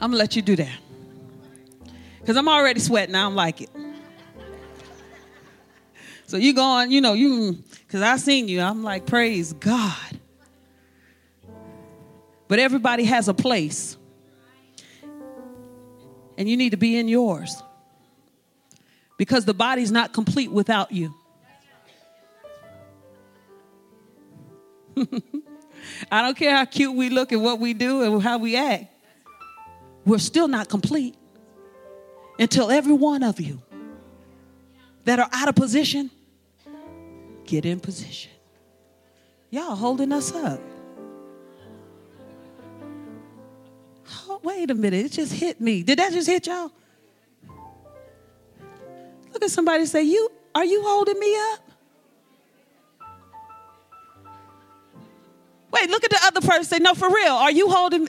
I'm gonna let you do that. Because I'm already sweating. I don't like it. So you going, you know, you because I seen you. I'm like, praise God. But everybody has a place. And you need to be in yours. Because the body's not complete without you. I don't care how cute we look and what we do and how we act. We're still not complete until every one of you that are out of position get in position. Y'all holding us up. Oh, wait a minute, it just hit me. Did that just hit y'all? Look at somebody say, "You are you holding me up?" Wait, look at the other person. Say, "No, for real. Are you holding?"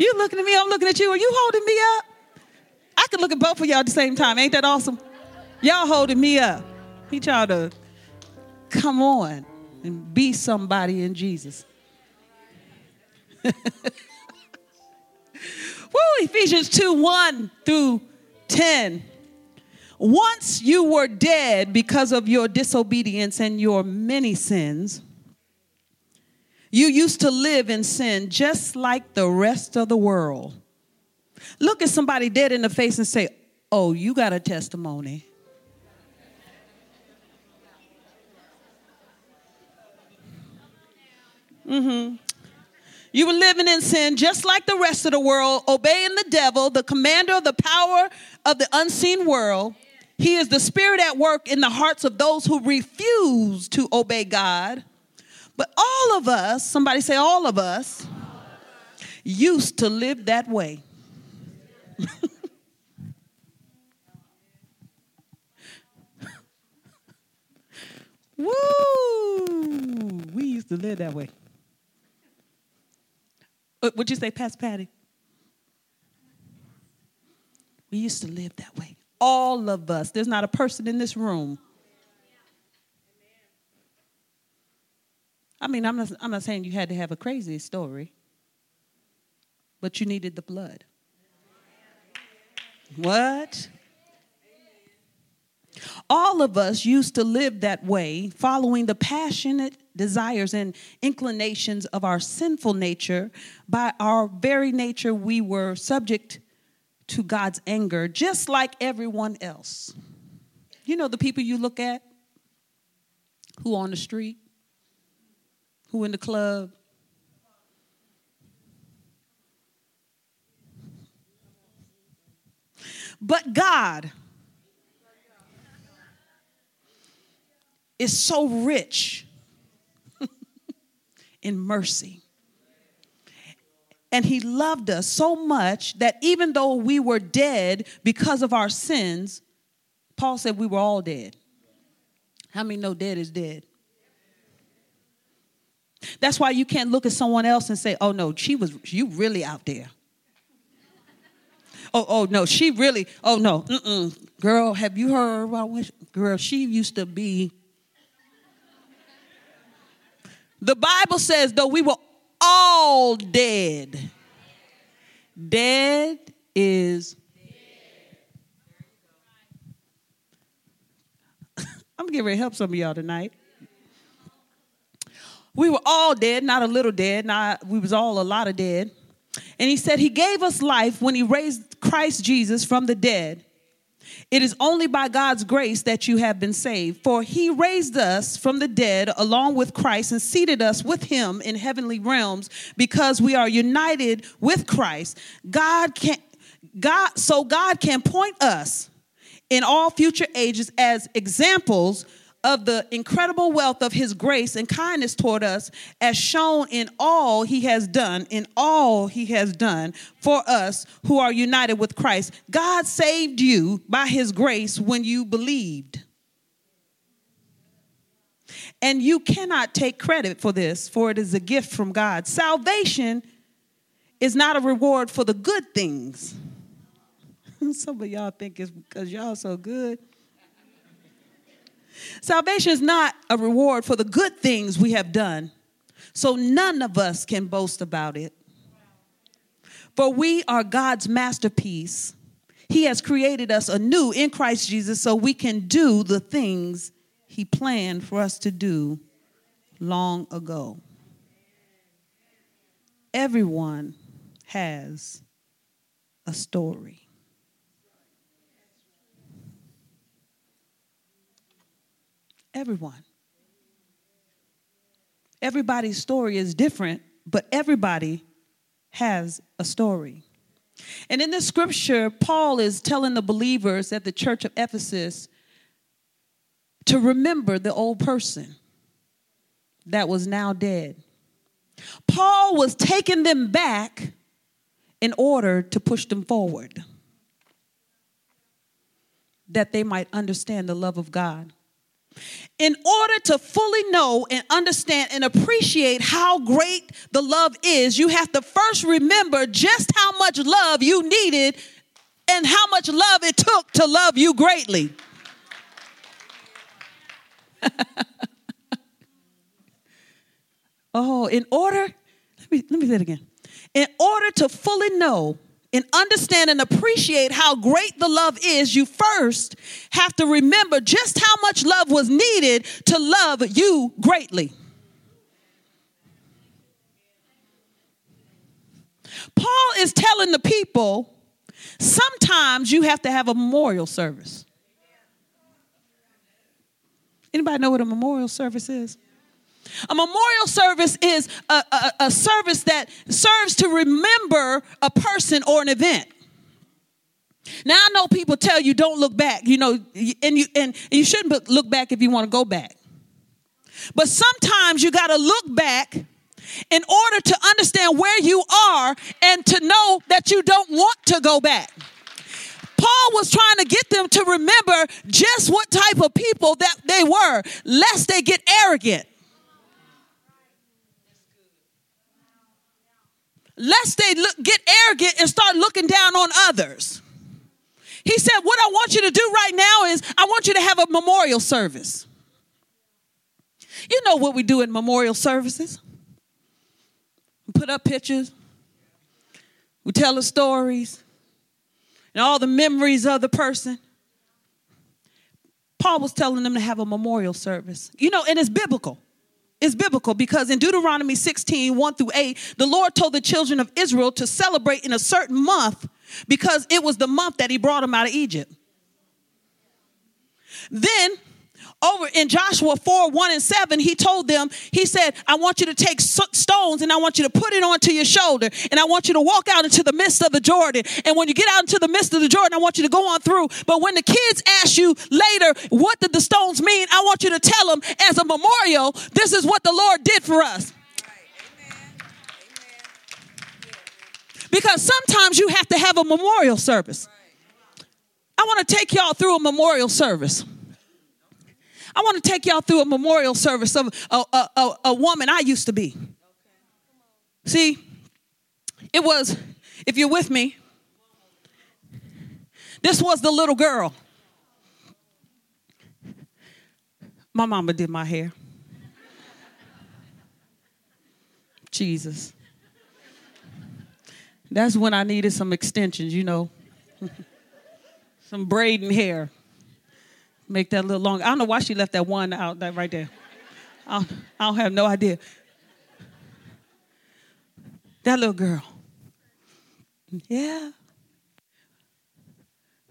You looking at me? I'm looking at you. Are you holding me up? I could look at both of y'all at the same time. Ain't that awesome? Y'all holding me up. He y'all to come on and be somebody in Jesus. Woo, Ephesians 2 1 through 10. Once you were dead because of your disobedience and your many sins, you used to live in sin just like the rest of the world. Look at somebody dead in the face and say, Oh, you got a testimony. Mm-hmm. You were living in sin just like the rest of the world, obeying the devil, the commander of the power of the unseen world. He is the spirit at work in the hearts of those who refuse to obey God. But all of us, somebody say, all of us, used to live that way. Woo! We used to live that way. Uh, would you say, Pastor Patty? We used to live that way. All of us. There's not a person in this room. I mean, I'm not, I'm not saying you had to have a crazy story, but you needed the blood. What? All of us used to live that way, following the passionate desires and inclinations of our sinful nature. By our very nature, we were subject to God's anger, just like everyone else. You know, the people you look at who on the street, who in the club, But God is so rich in mercy. And he loved us so much that even though we were dead because of our sins, Paul said we were all dead. How many know dead is dead? That's why you can't look at someone else and say, oh no, she was, you really out there. Oh, oh no, she really, oh no, mm-mm. Girl, have you heard about what, girl, she used to be. The Bible says, though we were all dead, dead is. I'm getting ready to help some of y'all tonight. We were all dead, not a little dead, not we was all a lot of dead. And he said he gave us life when he raised Christ Jesus from the dead. It is only by God's grace that you have been saved. For he raised us from the dead along with Christ and seated us with him in heavenly realms because we are united with Christ. God can God so God can point us in all future ages as examples of the incredible wealth of his grace and kindness toward us, as shown in all he has done, in all he has done for us who are united with Christ. God saved you by his grace when you believed. And you cannot take credit for this, for it is a gift from God. Salvation is not a reward for the good things. Some of y'all think it's because y'all so good. Salvation is not a reward for the good things we have done. So none of us can boast about it. For we are God's masterpiece. He has created us anew in Christ Jesus so we can do the things He planned for us to do long ago. Everyone has a story. Everyone. Everybody's story is different, but everybody has a story. And in this scripture, Paul is telling the believers at the church of Ephesus to remember the old person that was now dead. Paul was taking them back in order to push them forward, that they might understand the love of God. In order to fully know and understand and appreciate how great the love is, you have to first remember just how much love you needed and how much love it took to love you greatly. oh, in order, let me, let me say it again. In order to fully know and understand and appreciate how great the love is, you first have to remember just how much love was needed to love you greatly. Paul is telling the people sometimes you have to have a memorial service. Anybody know what a memorial service is? A memorial service is a, a, a, service that serves to remember a person or an event. Now I know people tell you don't look back, you know, and you and you shouldn't look back if you want to go back. But sometimes you got to look back in order to understand where you are and to know that you don't want to go back. Paul was trying to get them to remember just what type of people that they were, lest they get arrogant. Lest they look, get arrogant and start looking down on others. He said, What I want you to do right now is I want you to have a memorial service. You know what we do in memorial services? We put up pictures, we tell the stories, and all the memories of the person. Paul was telling them to have a memorial service. You know, and it's biblical is biblical because in Deuteronomy 16, 1 through 8, the Lord told the children of Israel to celebrate in a certain month because it was the month that he brought them out of Egypt. Then over in Joshua 4 1 and 7, he told them, He said, I want you to take stones and I want you to put it onto your shoulder and I want you to walk out into the midst of the Jordan. And when you get out into the midst of the Jordan, I want you to go on through. But when the kids ask you later, What did the stones mean? I want you to tell them as a memorial, this is what the Lord did for us. Because sometimes you have to have a memorial service. I want to take y'all through a memorial service. I want to take y'all through a memorial service of a, a, a, a woman I used to be. See, it was, if you're with me, this was the little girl. My mama did my hair. Jesus. That's when I needed some extensions, you know, some braiding hair make that a little longer. I don't know why she left that one out that right there. I don't, I don't have no idea. That little girl. Yeah.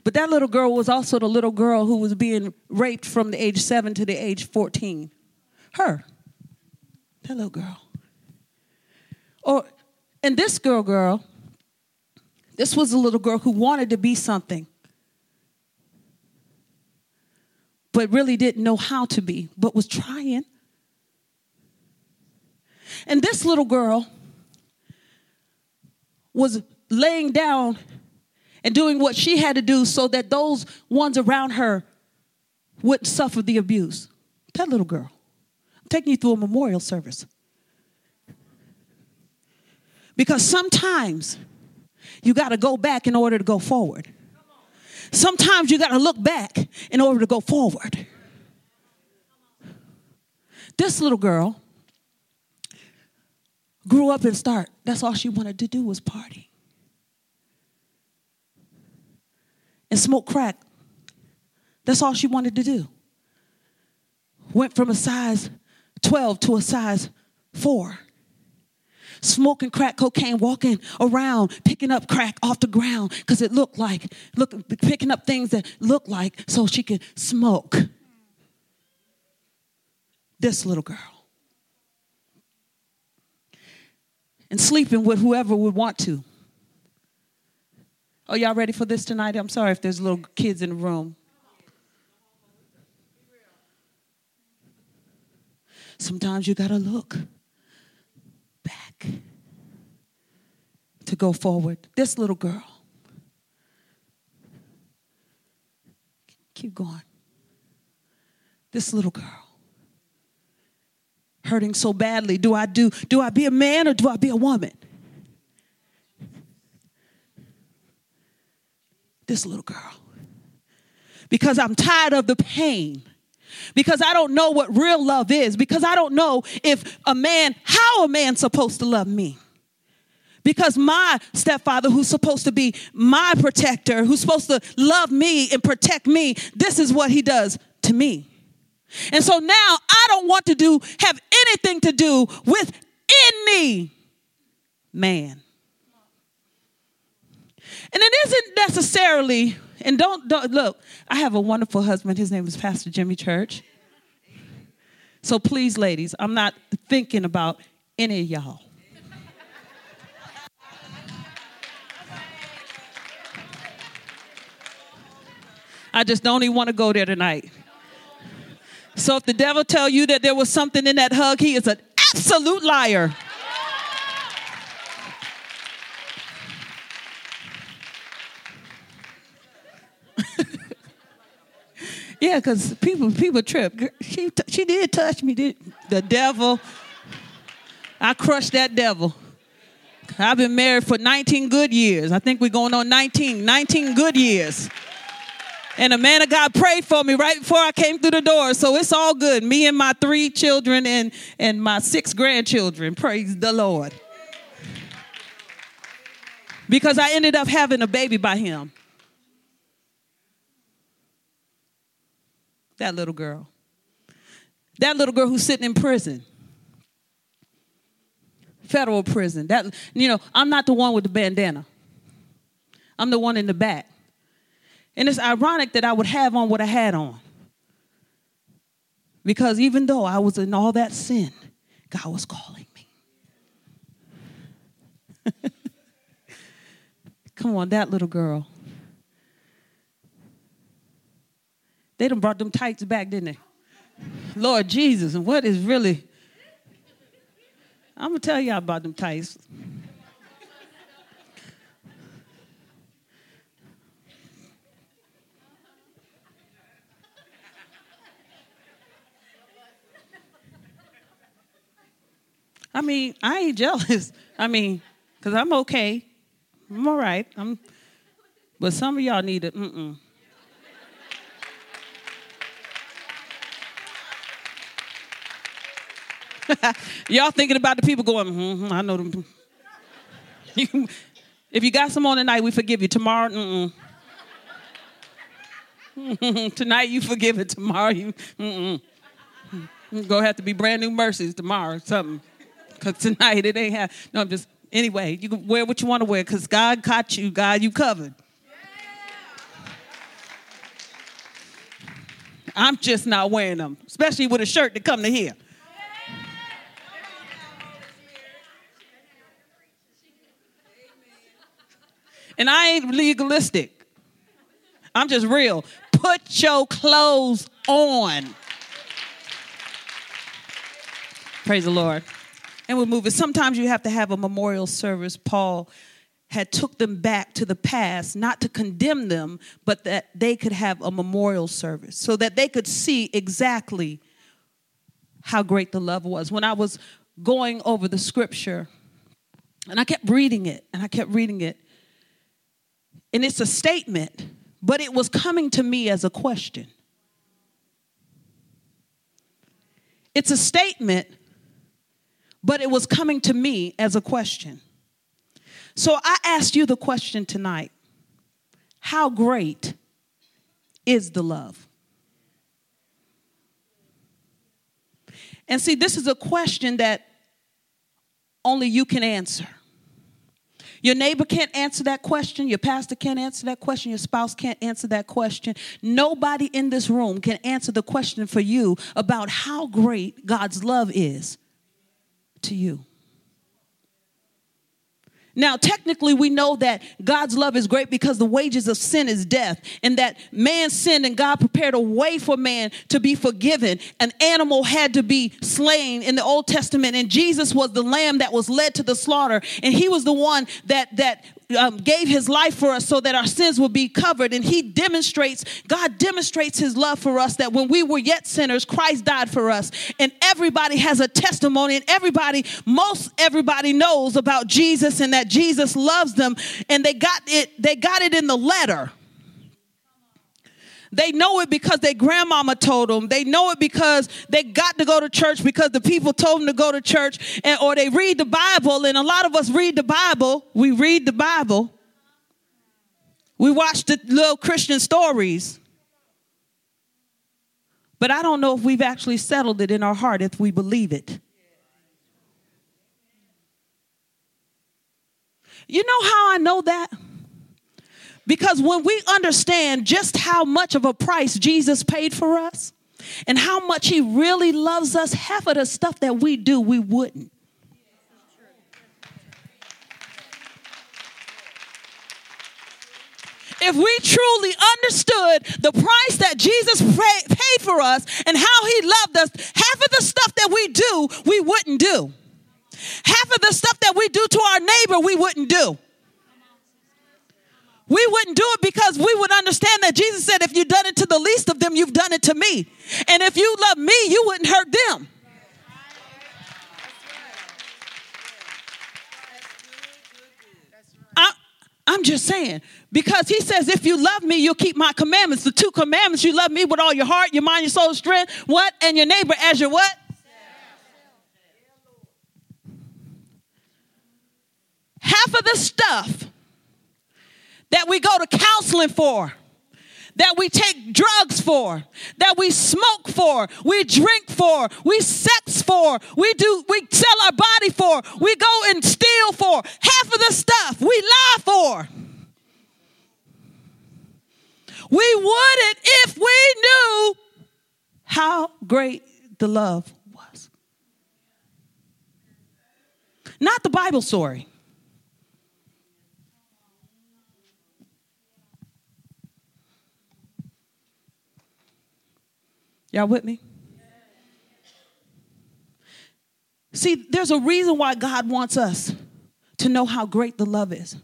But that little girl was also the little girl who was being raped from the age 7 to the age 14. Her. That little girl. Or and this girl girl, this was a little girl who wanted to be something but really didn't know how to be, but was trying. And this little girl was laying down and doing what she had to do so that those ones around her wouldn't suffer the abuse. That little girl. I'm taking you through a memorial service. Because sometimes you got to go back in order to go forward. Sometimes you got to look back in order to go forward. This little girl grew up and start. That's all she wanted to do was party. And smoke crack. That's all she wanted to do. Went from a size 12 to a size 4 smoking crack cocaine, walking around, picking up crack off the ground because it looked like, look, picking up things that looked like so she could smoke. This little girl. And sleeping with whoever would want to. Are y'all ready for this tonight? I'm sorry if there's little kids in the room. Sometimes you got to look back to go forward. This little girl. Keep going. This little girl. Hurting so badly. Do I do do I be a man or do I be a woman? This little girl. Because I'm tired of the pain because I don't know what real love is, because I don't know if a man, how a man's supposed to love me. Because my stepfather, who's supposed to be my protector, who's supposed to love me and protect me, this is what he does to me. And so now I don't want to do, have anything to do with any man. And it isn't necessarily and don't, don't look, I have a wonderful husband. His name is Pastor Jimmy Church. So please, ladies, I'm not thinking about any of y'all. I just don't even want to go there tonight. So if the devil tell you that there was something in that hug, he is an absolute liar. Yeah, because people people trip. She she did touch me. Did the devil? I crushed that devil. I've been married for 19 good years. I think we're going on 19, 19 good years. And a man of God prayed for me right before I came through the door. So it's all good. Me and my three children and, and my six grandchildren. Praise the Lord. Because I ended up having a baby by him. That little girl. That little girl who's sitting in prison. Federal prison. That you know, I'm not the one with the bandana. I'm the one in the back. And it's ironic that I would have on what I had on. Because even though I was in all that sin, God was calling me. Come on, that little girl. They done brought them tights back, didn't they? Lord Jesus, and what is really? I'm gonna tell y'all about them tights. I mean, I ain't jealous. I mean, because I'm okay. I'm all right. I'm, but some of y'all need it. Mm-mm. Y'all thinking about the people going, mm-hmm, I know them. if you got some on tonight, we forgive you. Tomorrow, mm-mm. tonight you forgive it. Tomorrow you, mm-mm. Gonna have to be brand new mercies tomorrow or something. Cause tonight it ain't have. No, I'm just anyway. You can wear what you want to wear. Cause God caught you. God, you covered. I'm just not wearing them, especially with a shirt to come to here. And I ain't legalistic. I'm just real. put your clothes on. Praise the Lord. And we're moving. Sometimes you have to have a memorial service. Paul had took them back to the past, not to condemn them, but that they could have a memorial service so that they could see exactly how great the love was. When I was going over the scripture, and I kept reading it, and I kept reading it, and it's a statement, but it was coming to me as a question. It's a statement, but it was coming to me as a question. So I asked you the question tonight How great is the love? And see, this is a question that only you can answer. Your neighbor can't answer that question. Your pastor can't answer that question. Your spouse can't answer that question. Nobody in this room can answer the question for you about how great God's love is to you. Now, technically, we know that God's love is great because the wages of sin is death, and that man sinned and God prepared a way for man to be forgiven. An animal had to be slain in the Old Testament, and Jesus was the lamb that was led to the slaughter, and he was the one that that um, gave his life for us so that our sins would be covered. And he demonstrates, God demonstrates his love for us that when we were yet sinners, Christ died for us. And everybody has a testimony, and everybody, most everybody knows about Jesus and that Jesus loves them. And they got it, they got it in the letter. They know it because their grandmama told them. They know it because they got to go to church because the people told them to go to church, and, or they read the Bible. And a lot of us read the Bible. We read the Bible. We watch the little Christian stories. But I don't know if we've actually settled it in our heart if we believe it. You know how I know that? Because when we understand just how much of a price Jesus paid for us and how much he really loves us, half of the stuff that we do, we wouldn't. if we truly understood the price that Jesus paid for us and how he loved us, half of the stuff that we do, we wouldn't do. Half of the stuff that we do to our neighbor, we wouldn't do. We wouldn't do it because we would understand that Jesus said, if you've done it to the least of them, you've done it to me. And if you love me, you wouldn't hurt them. I, I'm just saying, because he says, if you love me, you'll keep my commandments. The two commandments, you love me with all your heart, your mind, your soul, strength, what? And your neighbor as your what? Half of the stuff that we go to counseling for, that we take drugs for, that we smoke for, we drink for, we sex for, we do we sell our body for, we go and steal for. Half of the stuff we lie for. We wouldn't if we knew how great the love was. Not the Bible story. Y'all with me? See, there's a reason why God wants us to know how great the love is.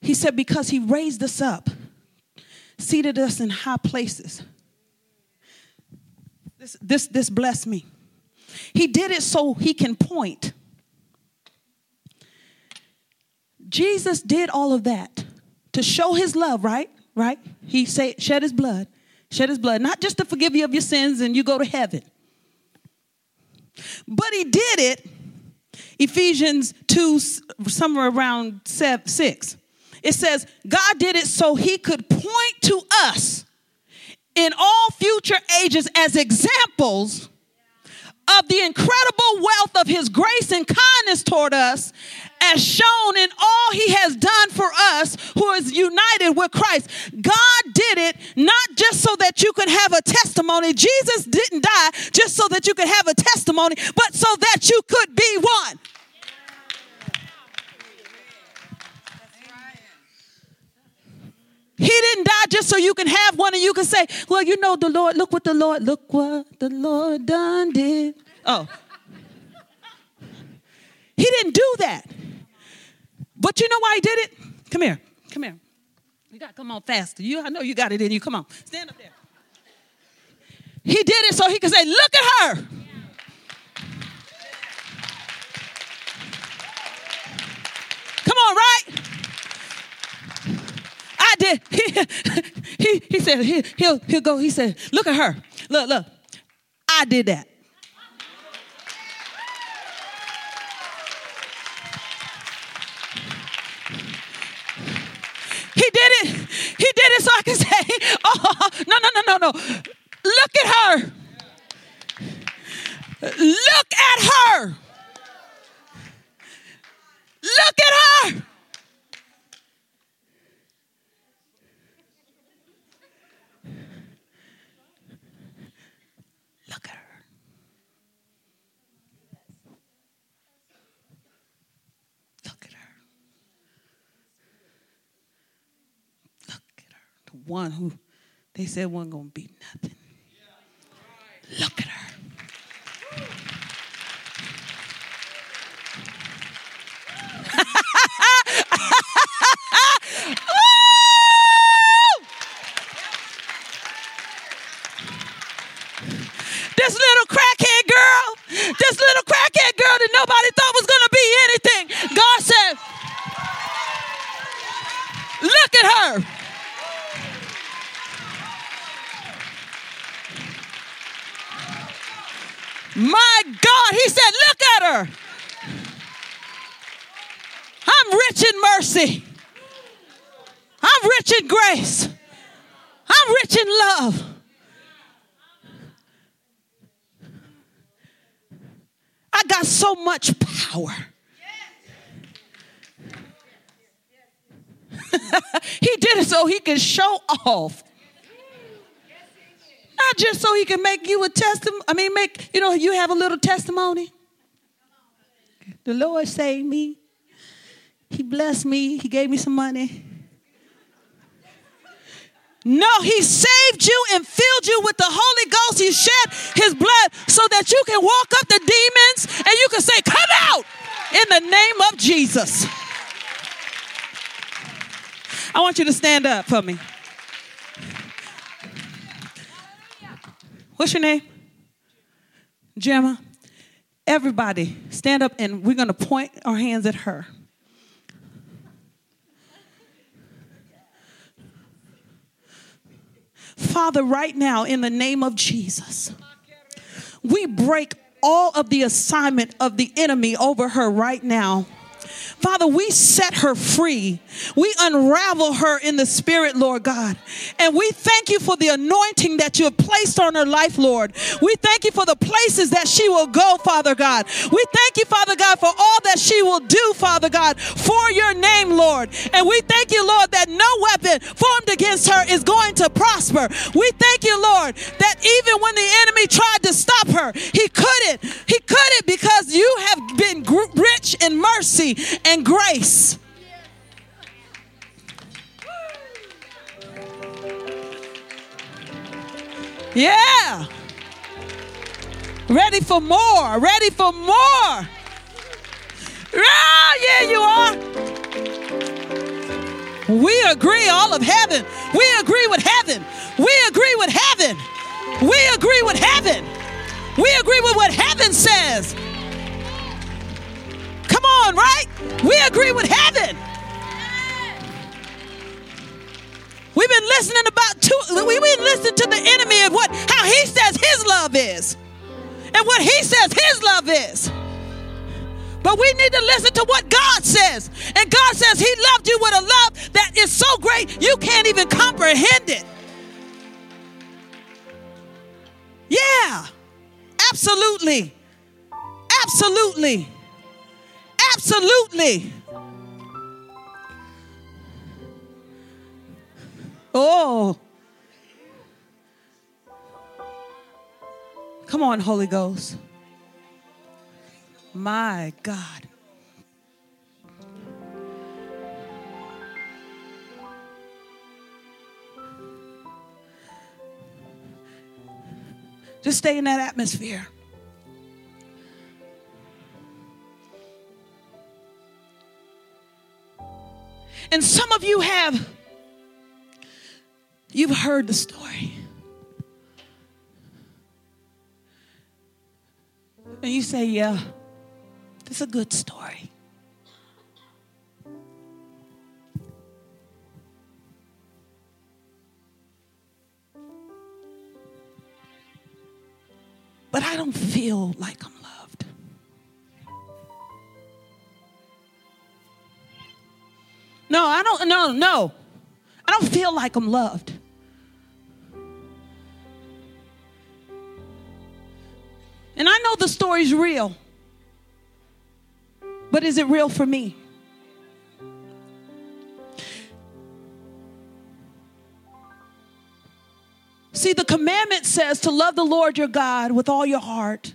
He said, because He raised us up, seated us in high places. This, this, this blessed me. He did it so He can point. Jesus did all of that to show His love, right? Right? He say, shed His blood shed his blood, not just to forgive you of your sins and you go to heaven. But he did it, Ephesians 2, somewhere around 6. It says, God did it so he could point to us in all future ages as examples of the incredible wealth of his grace and kindness toward us as shown in all he has done for us who is united with Christ. God did it not just so that you could have a testimony. Jesus didn't die just so that you could have a testimony, but so that you could be one. He didn't die just so you can have one and you can say, well, you know, the Lord, look what the Lord, look what the Lord done did. Oh. He didn't do that. But you know why he did it? Come here. Come here. You got to come on faster. You, I know you got it in you. Come on. Stand up there. He did it so he could say, Look at her. Come on, right? I did. He, he, he said, he, he'll, he'll go. He said, Look at her. Look, look. I did that. He did it. He did it so I can say, oh, no, no, no, no, no. Look at her. Look at her. Look at her. Look at her. Look at her. Look at her. The one who they said wasn't going to be nothing. Look at her. This little crackhead girl, this little crackhead girl that nobody thought was going to be anything. God said, Look at her. My God, he said, Look at her. I'm rich in mercy. I'm rich in grace. I'm rich in love. I got so much power. he did it so he could show off. Not just so he can make you a testimony. I mean, make, you know, you have a little testimony. The Lord saved me. He blessed me. He gave me some money. No, he saved you and filled you with the Holy Ghost. He shed his blood so that you can walk up the demons and you can say, Come out in the name of Jesus. I want you to stand up for me. What's your name? Gemma. Everybody, stand up and we're going to point our hands at her. Father, right now, in the name of Jesus, we break all of the assignment of the enemy over her right now. Father, we set her free. We unravel her in the spirit, Lord God. And we thank you for the anointing that you have placed on her life, Lord. We thank you for the places that she will go, Father God. We thank you, Father God, for all that she will do, Father God, for your name, Lord. And we thank you, Lord, that no weapon formed against her is going to prosper. We thank you, Lord, that even when the enemy tried to stop her, he couldn't. He couldn't because you have been rich in mercy and grace. Yeah. Ready for more. Ready for more. Ah, yeah, you are. We agree, all of heaven. We agree with heaven. We agree with heaven. We agree with heaven. We agree with what heaven says. Come on, right? We agree with heaven. We've been listening about two, we've been listening to the enemy of what how he says his love is. And what he says his love is. But we need to listen to what God says. And God says he loved you with a love that is so great you can't even comprehend it. Yeah. Absolutely. Absolutely. Absolutely. Oh. Come on, Holy Ghost. My God. Just stay in that atmosphere. And some of you have, you've heard the story. And you say, yeah, it's a good story. But I don't feel like I'm no, no. I don't feel like I'm loved. And I know the story's real, but is it real for me? See, the commandment says to love the Lord your God with all your heart,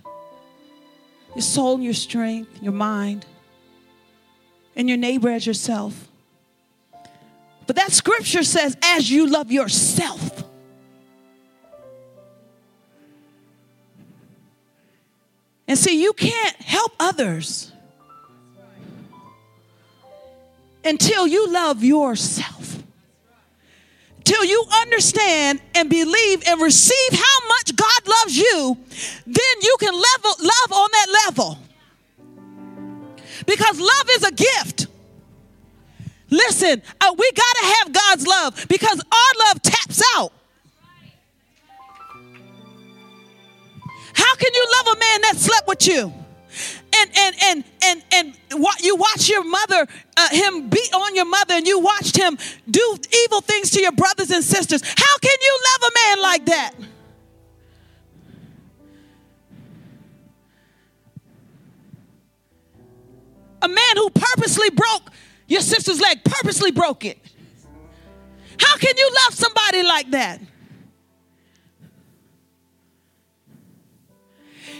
your soul, your strength, your mind, and your neighbor as yourself. But that scripture says, as you love yourself. And see, you can't help others until you love yourself. Till you understand and believe and receive how much God loves you, then you can level love on that level. Because love is a gift. Listen, uh, we got to have God's love because our love taps out. How can you love a man that slept with you? And and and and and what you watch your mother, uh, him beat on your mother, and you watched him do evil things to your brothers and sisters. How can you love a man like that? A man who purposely broke your sister's leg, purposely broke it. How can you love somebody like that?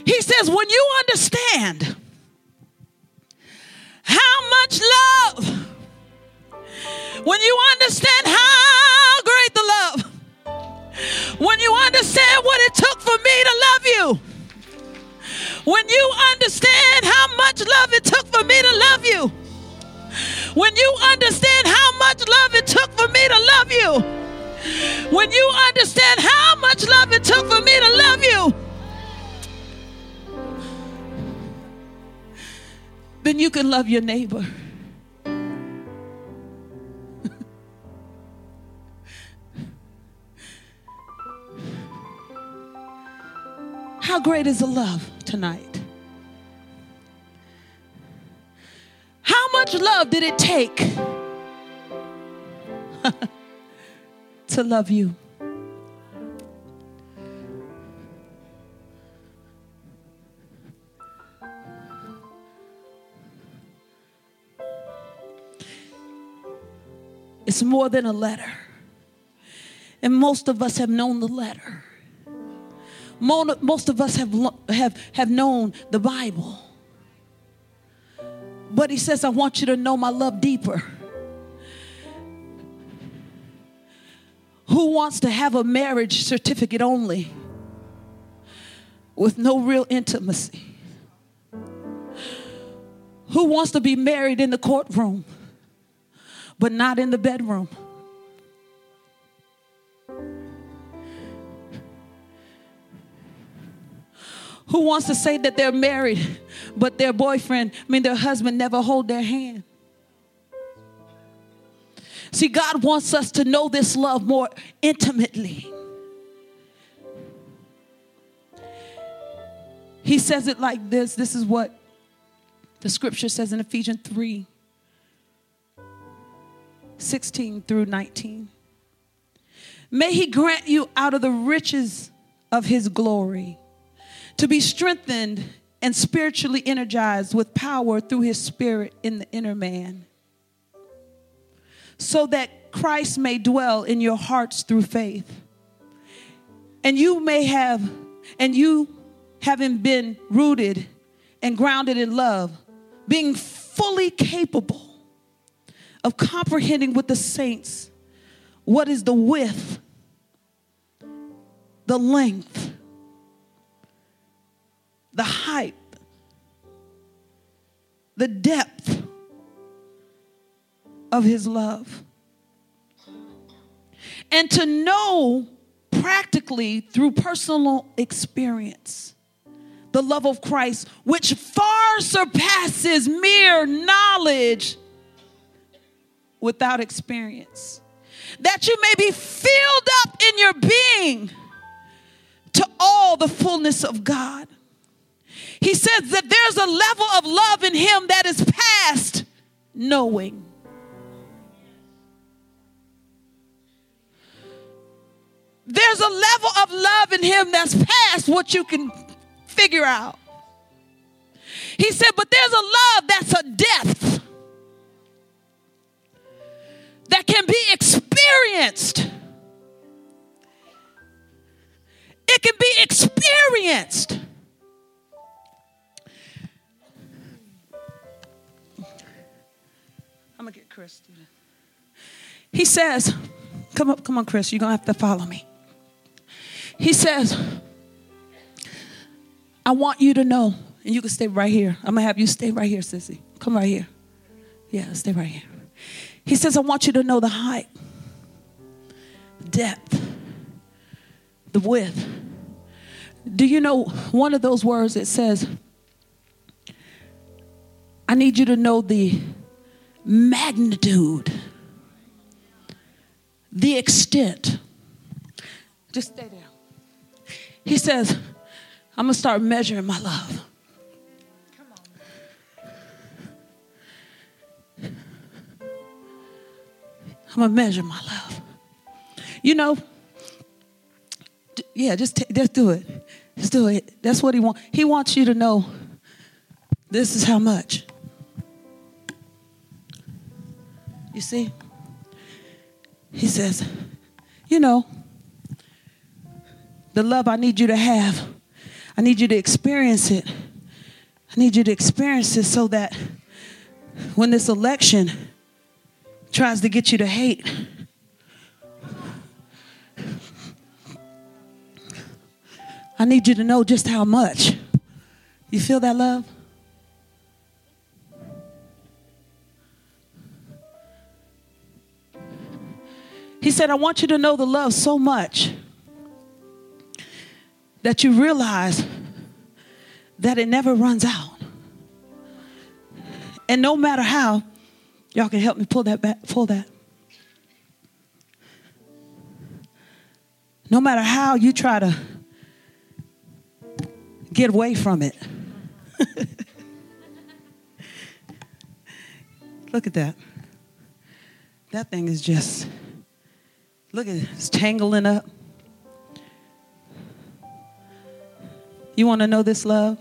He says, when you understand how much love, when you understand how great the love, when you understand what it took for me to love you, when you understand how much love it took for me to love you, when you understand how much love it took for me to love you, when you understand how much love it took for me to love you, then you can love your neighbor. How great is the love tonight? Much love did it take to love you? It's more than a letter. And most of us have known the letter. Most of us have, have, have known the Bible. But he says, I want you to know my love deeper. Who wants to have a marriage certificate only with no real intimacy? Who wants to be married in the courtroom but not in the bedroom? Who wants to say that they're married, but their boyfriend, I mean, their husband never hold their hand? See, God wants us to know this love more intimately. He says it like this. This is what the scripture says in Ephesians 3 16 through 19. May He grant you out of the riches of His glory to be strengthened and spiritually energized with power through his spirit in the inner man, so that Christ may dwell in your hearts through faith. And you may have, and you having been rooted and grounded in love, being fully capable of comprehending with the saints what is the width, the length, the height, the depth of his love. And to know practically through personal experience the love of Christ, which far surpasses mere knowledge without experience. That you may be filled up in your being to all the fullness of God. He says that there's a level of love in Him that is past knowing. There's a level of love in Him that's past what you can figure out. He said, but there's a love that's a depth that can be experienced. It can be experienced. I'm gonna get Chris. He says, "Come up, come on, Chris. You're gonna have to follow me." He says, "I want you to know, and you can stay right here. I'm gonna have you stay right here, sissy. Come right here. Yeah, stay right here." He says, "I want you to know the height, depth, the width." Do you know one of those words? It says, "I need you to know the." Magnitude, the extent. Just stay there. He says, I'm going to start measuring my love. I'm going to measure my love. You know, yeah, just, t- just do it. Just do it. That's what he wants. He wants you to know this is how much. You see? He says, You know, the love I need you to have, I need you to experience it. I need you to experience it so that when this election tries to get you to hate, I need you to know just how much. You feel that love? He said, I want you to know the love so much that you realize that it never runs out. And no matter how, y'all can help me pull that back, pull that. No matter how you try to get away from it. Look at that. That thing is just Look at it, it's tangling up. You want to know this love?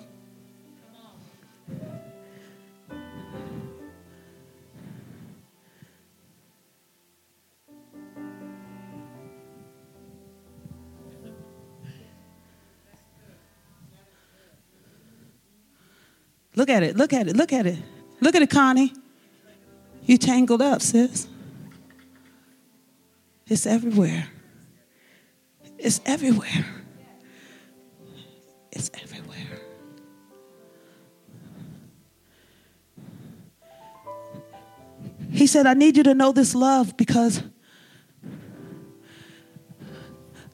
Look at it, look at it, look at it. Look at it, Connie. You tangled up, sis. It's everywhere. It's everywhere. It's everywhere. He said, I need you to know this love because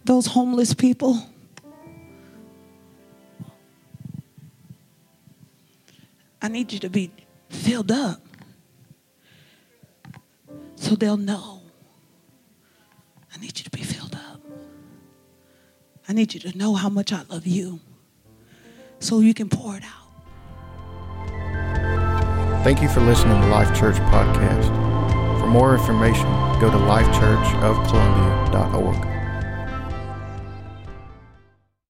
those homeless people, I need you to be filled up so they'll know I need you to be filled up. I need you to know how much I love you so you can pour it out. Thank you for listening to Life Church Podcast. For more information, go to lifechurchofcolumbia.org.